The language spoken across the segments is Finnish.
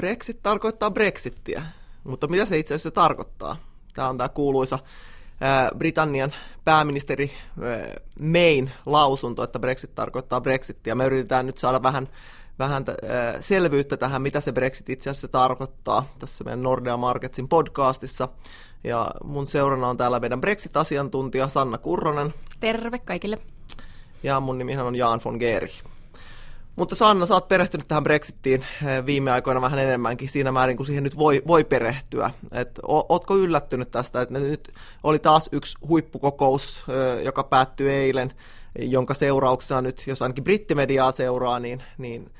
Brexit tarkoittaa Brexittiä, mutta mitä se itse asiassa tarkoittaa? Tämä on tämä kuuluisa Britannian pääministeri Main lausunto, että Brexit tarkoittaa Brexittiä. Me yritetään nyt saada vähän, vähän selvyyttä tähän, mitä se Brexit itse asiassa tarkoittaa tässä meidän Nordea Marketsin podcastissa. Ja mun seurana on täällä meidän Brexit-asiantuntija Sanna Kurronen. Terve kaikille. Ja mun nimihän on Jaan von Geeri. Mutta Sanna, sä oot perehtynyt tähän Brexittiin eh, viime aikoina vähän enemmänkin siinä määrin, kun siihen nyt voi, voi perehtyä. Et, ootko yllättynyt tästä, että nyt oli taas yksi huippukokous, eh, joka päättyi eilen, jonka seurauksena nyt, jos ainakin brittimediaa seuraa, niin, niin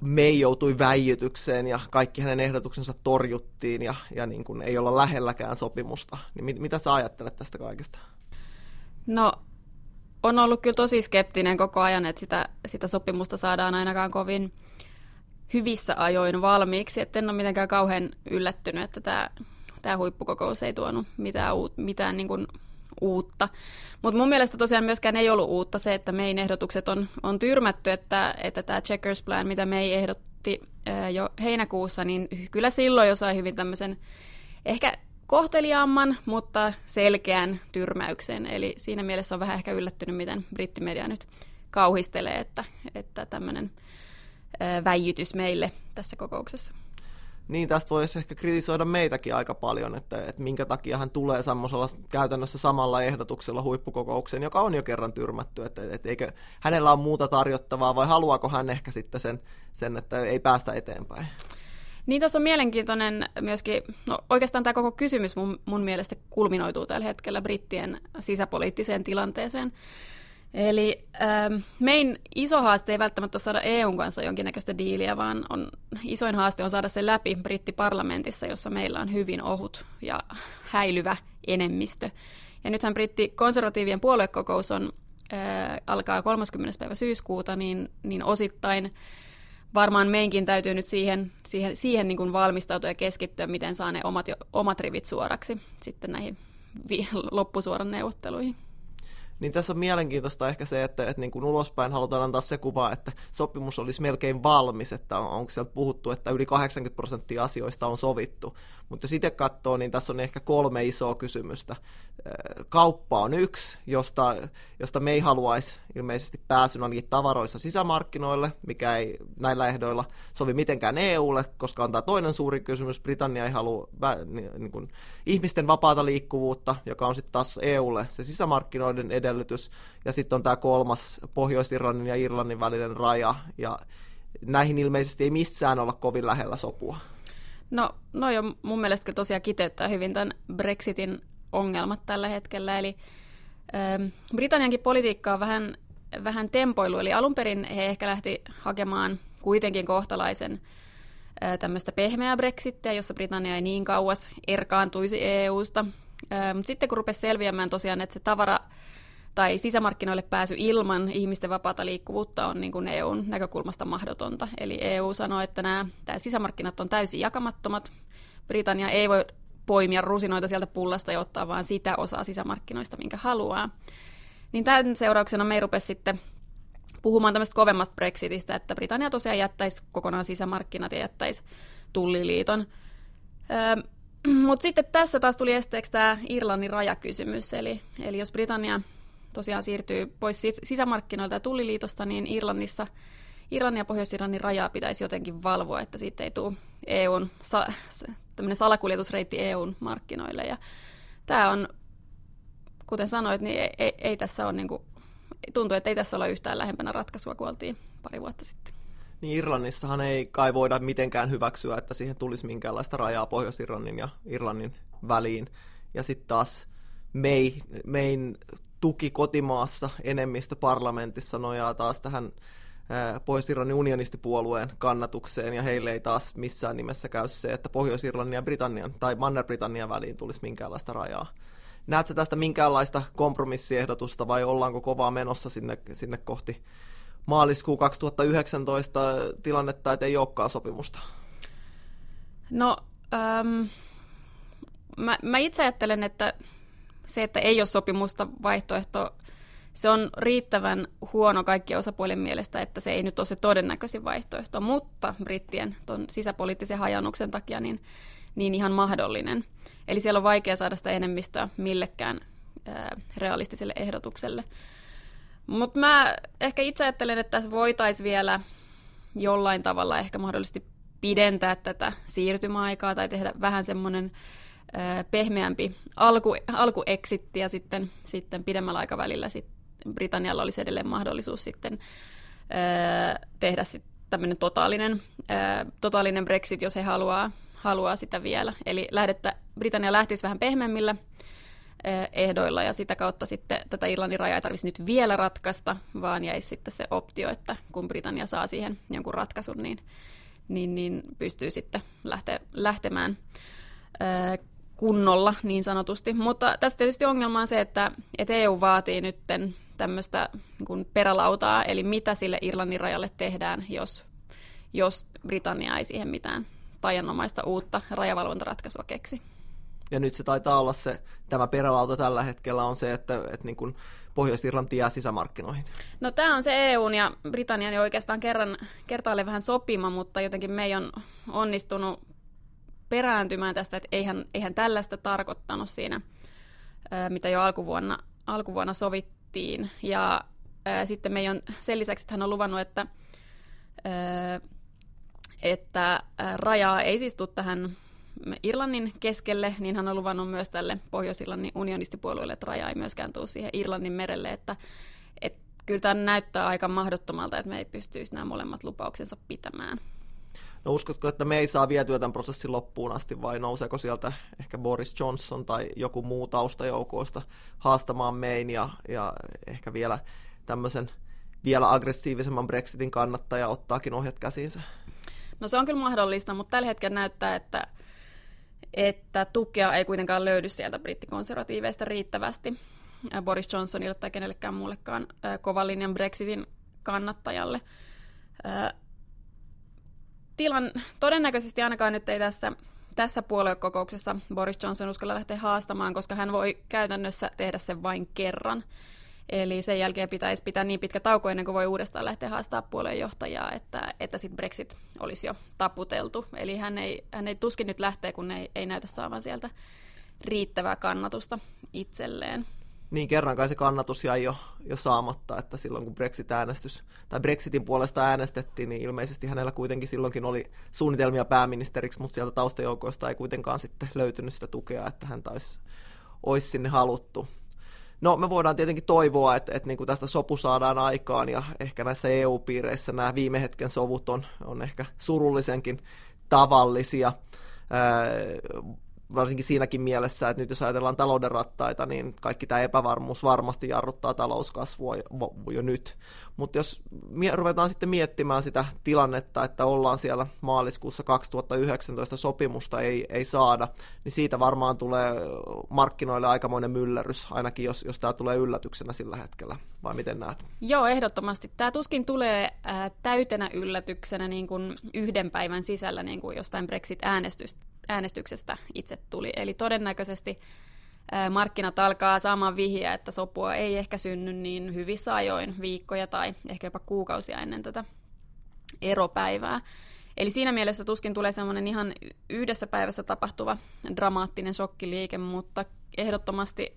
May joutui väijytykseen ja kaikki hänen ehdotuksensa torjuttiin ja, ja niin kuin ei olla lähelläkään sopimusta. Niin mit, mitä sä ajattelet tästä kaikesta? No on ollut kyllä tosi skeptinen koko ajan, että sitä, sitä sopimusta saadaan ainakaan kovin hyvissä ajoin valmiiksi. Että en ole mitenkään kauhean yllättynyt, että tämä, tämä huippukokous ei tuonut mitään, uut, mitään niin kuin uutta. Mutta mun mielestä tosiaan myöskään ei ollut uutta se, että mein ehdotukset on, on tyrmätty, että, että tämä Checkers Plan, mitä mei ehdotti jo heinäkuussa, niin kyllä silloin jo sai hyvin tämmöisen ehkä kohteliaamman, mutta selkeän tyrmäyksen. Eli siinä mielessä on vähän ehkä yllättynyt, miten brittimedia nyt kauhistelee, että, että tämmöinen väijytys meille tässä kokouksessa. Niin, tästä voisi ehkä kritisoida meitäkin aika paljon, että, että minkä takia hän tulee semmoisella käytännössä samalla ehdotuksella huippukokoukseen, joka on jo kerran tyrmätty, että, että eikö hänellä on muuta tarjottavaa vai haluaako hän ehkä sitten sen, sen että ei päästä eteenpäin? Niin tässä on mielenkiintoinen myöskin, no oikeastaan tämä koko kysymys mun, mun mielestä kulminoituu tällä hetkellä brittien sisäpoliittiseen tilanteeseen. Eli ähm, mein iso haaste ei välttämättä ole saada EUn kanssa jonkinnäköistä diiliä, vaan on, isoin haaste on saada se läpi brittiparlamentissa, jossa meillä on hyvin ohut ja häilyvä enemmistö. Ja nythän britti konservatiivien puoluekokous on, äh, alkaa 30. päivä syyskuuta, niin, niin osittain varmaan meinkin täytyy nyt siihen, siihen, siihen niin kuin valmistautua ja keskittyä, miten saa ne omat, omat rivit suoraksi sitten näihin vi- loppusuoran neuvotteluihin. Niin tässä on mielenkiintoista ehkä se, että, että niin kuin ulospäin halutaan antaa se kuva, että sopimus olisi melkein valmis, että on, onko sieltä puhuttu, että yli 80 prosenttia asioista on sovittu. Mutta jos itse katsoo, niin tässä on ehkä kolme isoa kysymystä. Kauppa on yksi, josta, josta me ei haluaisi ilmeisesti pääsyn ainakin tavaroissa sisämarkkinoille, mikä ei näillä ehdoilla sovi mitenkään EUlle, koska on tämä toinen suuri kysymys. Britannia ei halua niin kuin, ihmisten vapaata liikkuvuutta, joka on sitten taas EUlle se sisämarkkinoiden edellytys. Ja sitten on tämä kolmas Pohjois-Irlannin ja Irlannin välinen raja, ja näihin ilmeisesti ei missään olla kovin lähellä sopua. No, no jo mun mielestä tosiaan kiteyttää hyvin tämän Brexitin ongelmat tällä hetkellä. Eli ähm, Britanniankin politiikka on vähän, vähän tempoilu, eli alun perin he ehkä lähti hakemaan kuitenkin kohtalaisen äh, tämmöistä pehmeää Brexittiä, jossa Britannia ei niin kauas erkaantuisi EU-sta. Äh, mutta sitten kun rupesi selviämään tosiaan, että se tavara tai sisämarkkinoille pääsy ilman ihmisten vapaata liikkuvuutta on niin kuin EUn näkökulmasta mahdotonta. Eli EU sanoo, että nämä, tämä sisämarkkinat on täysin jakamattomat. Britannia ei voi poimia rusinoita sieltä pullasta ja ottaa vaan sitä osaa sisämarkkinoista, minkä haluaa. Niin tämän seurauksena me rupesi sitten puhumaan tämmöistä kovemmasta Brexitistä, että Britannia tosiaan jättäisi kokonaan sisämarkkinat ja jättäisi tulliliiton. Öö, Mutta sitten tässä taas tuli esteeksi tämä Irlannin rajakysymys, eli, eli jos Britannia tosiaan siirtyy pois sisämarkkinoilta ja tulliliitosta, niin Irlannissa, Irlannin ja Pohjois-Irlannin rajaa pitäisi jotenkin valvoa, että siitä ei tule EUn, sa, salakuljetusreitti EUn markkinoille. Ja tämä on, kuten sanoit, niin ei, ei, ei tässä ole, niin kuin, tuntuu, että ei tässä olla yhtään lähempänä ratkaisua kuin oltiin pari vuotta sitten. Niin Irlannissahan ei kai voida mitenkään hyväksyä, että siihen tulisi minkäänlaista rajaa Pohjois-Irlannin ja Irlannin väliin. Ja sitten taas May, Main tuki kotimaassa enemmistö parlamentissa nojaa taas tähän Pohjois-Irlannin unionistipuolueen kannatukseen, ja heille ei taas missään nimessä käy se, että Pohjois-Irlannin ja Britannian tai Manner-Britannian väliin tulisi minkäänlaista rajaa. Näetkö tästä minkäänlaista kompromissiehdotusta vai ollaanko kovaa menossa sinne, sinne kohti maaliskuu 2019 tilannetta, että ei olekaan sopimusta? No, ähm, mä, mä itse ajattelen, että se, että ei ole sopimusta vaihtoehto se on riittävän huono kaikkien osapuolien mielestä, että se ei nyt ole se todennäköisin vaihtoehto, mutta brittien ton sisäpoliittisen hajannuksen takia niin, niin ihan mahdollinen. Eli siellä on vaikea saada sitä enemmistöä millekään ää, realistiselle ehdotukselle. Mutta mä ehkä itse ajattelen, että tässä voitaisiin vielä jollain tavalla ehkä mahdollisesti pidentää tätä siirtymäaikaa tai tehdä vähän semmoinen pehmeämpi alku, alkueksitti ja sitten, sitten pidemmällä aikavälillä sit Britannialla olisi edelleen mahdollisuus sitten tehdä sitten tämmöinen totaalinen, totaalinen Brexit, jos he haluaa, haluaa sitä vielä. Eli lähdettä, Britannia lähtisi vähän pehmeämmillä ehdoilla ja sitä kautta sitten tätä Irlannin rajaa ei tarvitsisi nyt vielä ratkaista, vaan jäisi sitten se optio, että kun Britannia saa siihen jonkun ratkaisun, niin, niin, niin pystyy sitten lähte, lähtemään kunnolla niin sanotusti. Mutta tässä tietysti ongelma on se, että, että EU vaatii nyt tämmöistä niin perälautaa, eli mitä sille Irlannin rajalle tehdään, jos, jos Britannia ei siihen mitään tajanomaista uutta rajavalvontaratkaisua keksi. Ja nyt se taitaa olla se, tämä perälauta tällä hetkellä on se, että, että niin kuin Pohjois-Irlanti jää sisämarkkinoihin. No tämä on se EUn ja Britannian jo oikeastaan kerran, kertaalleen vähän sopima, mutta jotenkin me ei on onnistunut perääntymään tästä, että eihän, eihän tällaista tarkoittanut siinä, mitä jo alkuvuonna, alkuvuonna sovittiin. Ja sitten me on sen lisäksi, että hän on luvannut, että, että rajaa ei siis tule tähän Irlannin keskelle, niin hän on luvannut myös tälle Pohjois-Irlannin unionistipuolueelle, että raja ei myöskään tule siihen Irlannin merelle, että, että kyllä tämä näyttää aika mahdottomalta, että me ei pystyisi nämä molemmat lupauksensa pitämään. No uskotko, että me ei saa vietyä tämän prosessin loppuun asti vai nouseeko sieltä ehkä Boris Johnson tai joku muu taustajoukoista haastamaan mein ja, ja ehkä vielä tämmöisen vielä aggressiivisemman Brexitin kannattaja ottaakin ohjat käsiinsä? No se on kyllä mahdollista, mutta tällä hetkellä näyttää, että, että tukea ei kuitenkaan löydy sieltä brittikonservatiiveista riittävästi Boris Johnsonille tai kenellekään muullekaan kovan linjan Brexitin kannattajalle tilan, todennäköisesti ainakaan nyt ei tässä, tässä puoluekokouksessa Boris Johnson uskalla lähteä haastamaan, koska hän voi käytännössä tehdä sen vain kerran. Eli sen jälkeen pitäisi pitää niin pitkä tauko ennen kuin voi uudestaan lähteä haastaa puolueenjohtajaa, että, että sitten Brexit olisi jo taputeltu. Eli hän ei, hän ei tuskin nyt lähteä, kun ei, ei näytä saavan sieltä riittävää kannatusta itselleen niin kerran kai se kannatus jäi jo, jo saamatta, että silloin kun Brexit-äänestys, tai Brexitin puolesta äänestettiin, niin ilmeisesti hänellä kuitenkin silloinkin oli suunnitelmia pääministeriksi, mutta sieltä taustajoukoista ei kuitenkaan sitten löytynyt sitä tukea, että hän olisi, olisi sinne haluttu. No me voidaan tietenkin toivoa, että, että niin kuin tästä sopu saadaan aikaan ja ehkä näissä EU-piireissä nämä viime hetken sovut on, on ehkä surullisenkin tavallisia varsinkin siinäkin mielessä, että nyt jos ajatellaan talouden rattaita, niin kaikki tämä epävarmuus varmasti jarruttaa talouskasvua jo, jo nyt. Mutta jos mie- ruvetaan sitten miettimään sitä tilannetta, että ollaan siellä maaliskuussa 2019 sopimusta ei, ei saada, niin siitä varmaan tulee markkinoille aikamoinen myllerys, ainakin jos, jos tämä tulee yllätyksenä sillä hetkellä. Vai miten näet? Joo, ehdottomasti. Tämä tuskin tulee äh, täytenä yllätyksenä niin kuin yhden päivän sisällä niin kuin jostain Brexit-äänestyksestä itse tuli. Eli todennäköisesti markkinat alkaa saamaan vihjeä, että sopua ei ehkä synny niin hyvissä ajoin viikkoja tai ehkä jopa kuukausia ennen tätä eropäivää. Eli siinä mielessä tuskin tulee semmoinen ihan yhdessä päivässä tapahtuva dramaattinen shokkiliike, mutta ehdottomasti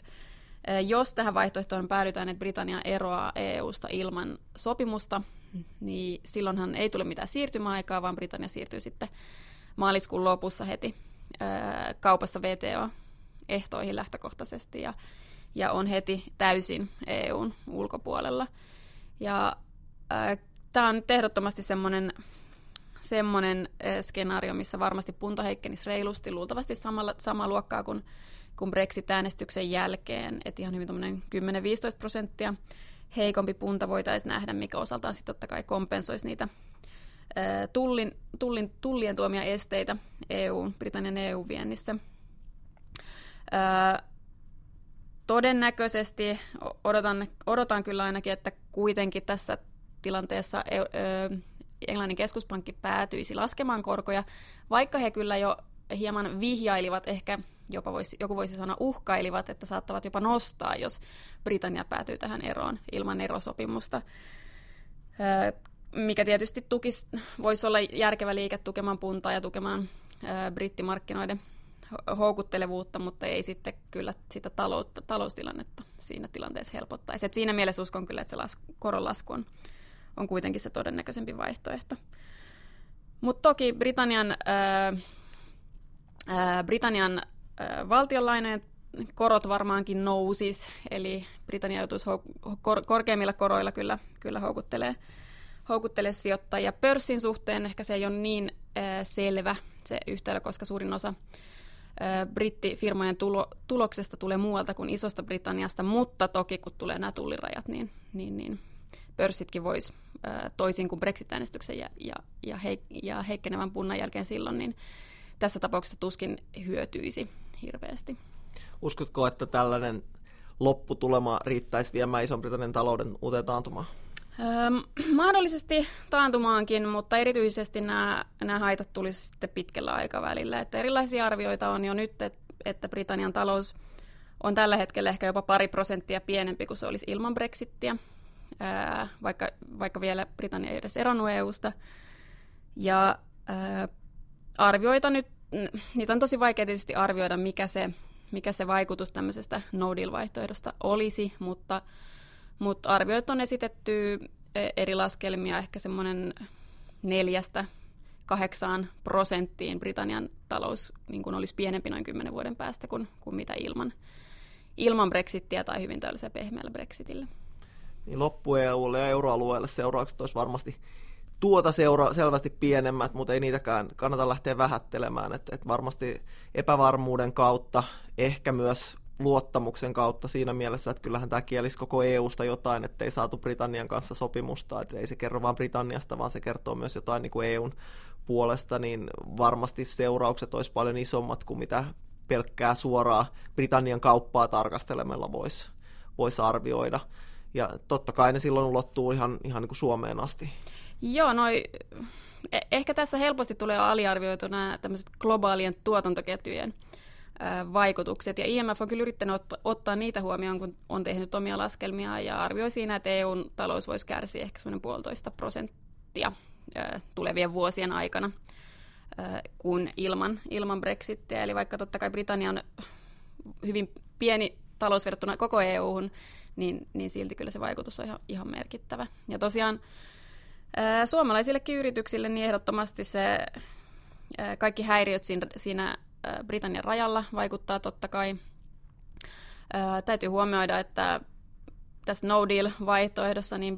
jos tähän vaihtoehtoon päädytään, että Britannia eroaa EU-sta ilman sopimusta, niin silloinhan ei tule mitään siirtymäaikaa, vaan Britannia siirtyy sitten maaliskuun lopussa heti kaupassa VTO ehtoihin lähtökohtaisesti ja, ja on heti täysin EUn ulkopuolella. Ja tämä on ehdottomasti semmoinen semmoinen skenaario, missä varmasti punta heikkenisi reilusti, luultavasti samalla, samaa luokkaa kuin, kuin Brexit-äänestyksen jälkeen, että ihan hyvin 10-15 prosenttia heikompi punta voitaisiin nähdä, mikä osaltaan sitten totta kai kompensoisi niitä tullin, tullin, tullien tuomia esteitä EU, Britannian EU-viennissä – todennäköisesti odotan, odotan kyllä ainakin, että kuitenkin tässä tilanteessa Englannin keskuspankki päätyisi laskemaan korkoja, vaikka he kyllä jo hieman vihjailivat ehkä jopa voisi, joku voisi sanoa uhkailivat, että saattavat jopa nostaa, jos Britannia päätyy tähän eroon ilman erosopimusta. Mikä tietysti tukis, voisi olla järkevä liike tukemaan puntaa ja tukemaan brittimarkkinoiden houkuttelevuutta, mutta ei sitten kyllä sitä taloutta, taloustilannetta siinä tilanteessa helpottaisi. Et siinä mielessä uskon kyllä, että se las, koronlasku on, on kuitenkin se todennäköisempi vaihtoehto. Mutta toki Britannian, ää, ää, Britannian ää, valtionlainojen korot varmaankin nousis, eli Britannia joutuisi kor- korkeimmilla koroilla kyllä, kyllä houkuttelee, houkuttelee sijoittajia. Pörssin suhteen ehkä se ei ole niin ää, selvä se yhtälö, koska suurin osa brittifirmojen tulo, tuloksesta tulee muualta kuin Isosta Britanniasta, mutta toki kun tulee nämä tullirajat, niin, niin, niin pörssitkin voisi toisin kuin Brexit-äänestyksen ja, ja, ja, heik, ja heikkenevän punnan jälkeen silloin, niin tässä tapauksessa tuskin hyötyisi hirveästi. Uskotko, että tällainen lopputulema riittäisi viemään Ison-Britannian talouden uuteen taantumaan? Öö, mahdollisesti taantumaankin, mutta erityisesti nämä, nämä haitat tulisi sitten pitkällä aikavälillä. Että erilaisia arvioita on jo nyt, että, että Britannian talous on tällä hetkellä ehkä jopa pari prosenttia pienempi kuin se olisi ilman Brexittiä, vaikka, vaikka vielä Britannia ei edes eronnut EUsta. Ja öö, arvioita nyt, niitä on tosi vaikea tietysti arvioida, mikä se, mikä se vaikutus tämmöisestä no deal-vaihtoehdosta olisi, mutta mutta arvioit on esitetty e, eri laskelmia, ehkä semmoinen neljästä kahdeksaan prosenttiin Britannian talous niin kuin olisi pienempi noin kymmenen vuoden päästä kuin, kuin mitä ilman, ilman Brexittiä tai hyvin tällaisella pehmeällä Brexitillä. Niin loppu EUlle ja euroalueelle seuraukset olisi varmasti tuota seura- selvästi pienemmät, mutta ei niitäkään kannata lähteä vähättelemään. Et, et varmasti epävarmuuden kautta, ehkä myös luottamuksen kautta siinä mielessä, että kyllähän tämä kielisi koko EUsta jotain, ettei saatu Britannian kanssa sopimusta, että ei se kerro vain Britanniasta, vaan se kertoo myös jotain niin kuin EUn puolesta, niin varmasti seuraukset olisi paljon isommat kuin mitä pelkkää suoraa Britannian kauppaa tarkastelemalla voisi vois arvioida. Ja totta kai ne silloin ulottuu ihan, ihan niin kuin Suomeen asti. Joo, noi, e- ehkä tässä helposti tulee aliarvioitu nämä tämmöiset globaalien tuotantoketjujen vaikutukset. Ja IMF on kyllä yrittänyt ottaa, ottaa niitä huomioon, kun on tehnyt omia laskelmia ja arvioi siinä, että EUn talous voisi kärsiä ehkä semmoinen puolitoista prosenttia tulevien vuosien aikana kuin ilman, ilman Brexittiä. Eli vaikka totta kai Britannia on hyvin pieni talous verrattuna koko EUhun, niin, niin silti kyllä se vaikutus on ihan, ihan merkittävä. Ja tosiaan suomalaisillekin yrityksille niin ehdottomasti se kaikki häiriöt siinä, siinä Britannian rajalla vaikuttaa totta kai. Täytyy huomioida, että tässä no deal-vaihtoehdossa niin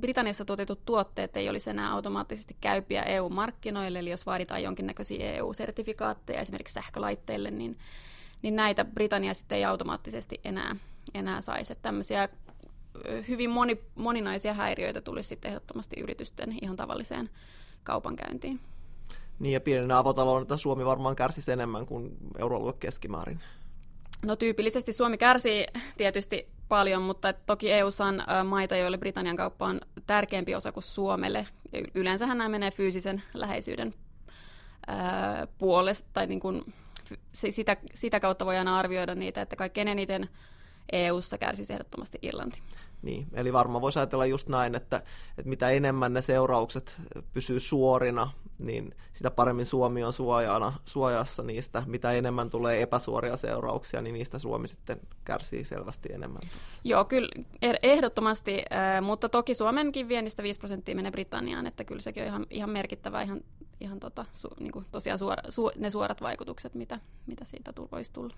Britanniassa tuotetut tuotteet ei olisi enää automaattisesti käypiä EU-markkinoille, eli jos vaaditaan jonkinnäköisiä EU-sertifikaatteja esimerkiksi sähkölaitteille, niin, niin näitä Britannia sitten ei automaattisesti enää, enää saisi. Että tämmöisiä hyvin moni, moninaisia häiriöitä tulisi sitten ehdottomasti yritysten ihan tavalliseen kaupankäyntiin. Niin ja pienenä avotaloudena Suomi varmaan kärsisi enemmän kuin euroalue keskimäärin. No tyypillisesti Suomi kärsii tietysti paljon, mutta toki EU on maita, joille Britannian kauppa on tärkeämpi osa kuin Suomelle. Yleensähän nämä menee fyysisen läheisyyden puolesta, tai niin kuin sitä, sitä kautta voidaan arvioida niitä, että kaikkein eniten EU-ssa kärsisi ehdottomasti Irlanti. Niin, eli varmaan voisi ajatella just näin, että, että mitä enemmän ne seuraukset pysyy suorina, niin sitä paremmin Suomi on suojana, suojassa niistä. Mitä enemmän tulee epäsuoria seurauksia, niin niistä Suomi sitten kärsii selvästi enemmän. Joo, kyllä er, ehdottomasti, äh, mutta toki Suomenkin viennistä 5 prosenttia menee Britanniaan, että kyllä sekin on ihan, ihan merkittävä, ihan, ihan tota, su, niin kuin tosiaan suora, su, ne suorat vaikutukset, mitä, mitä siitä voisi tulla.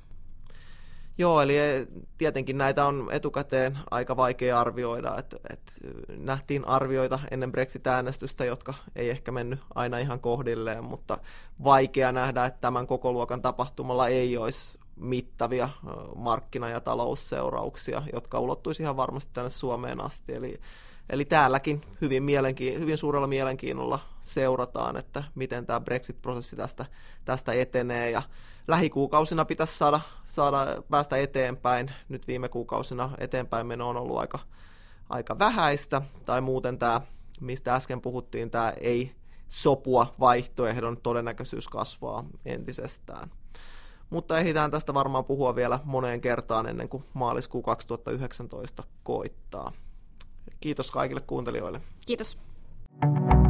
Joo, eli eh, tietenkin näitä on etukäteen aika vaikea arvioida, että et nähtiin arvioita ennen Brexit-äänestystä, jotka ei ehkä mennyt aina ihan kohdilleen, mutta vaikea nähdä, että tämän koko luokan tapahtumalla ei olisi mittavia markkina- ja talousseurauksia, jotka ulottuisi ihan varmasti tänne Suomeen asti. Eli, eli täälläkin hyvin, mielenki- hyvin suurella mielenkiinnolla seurataan, että miten tämä Brexit-prosessi tästä, tästä etenee ja lähikuukausina pitäisi saada, saada päästä eteenpäin. Nyt viime kuukausina eteenpäin meno on ollut aika, aika vähäistä, tai muuten tämä, mistä äsken puhuttiin, tämä ei sopua vaihtoehdon todennäköisyys kasvaa entisestään. mutta ehditään tästä varmaan puhua vielä moneen kertaan ennen kuin maaliskuu 2019 koittaa. Kiitos kaikille kuuntelijoille. Kiitos. thank you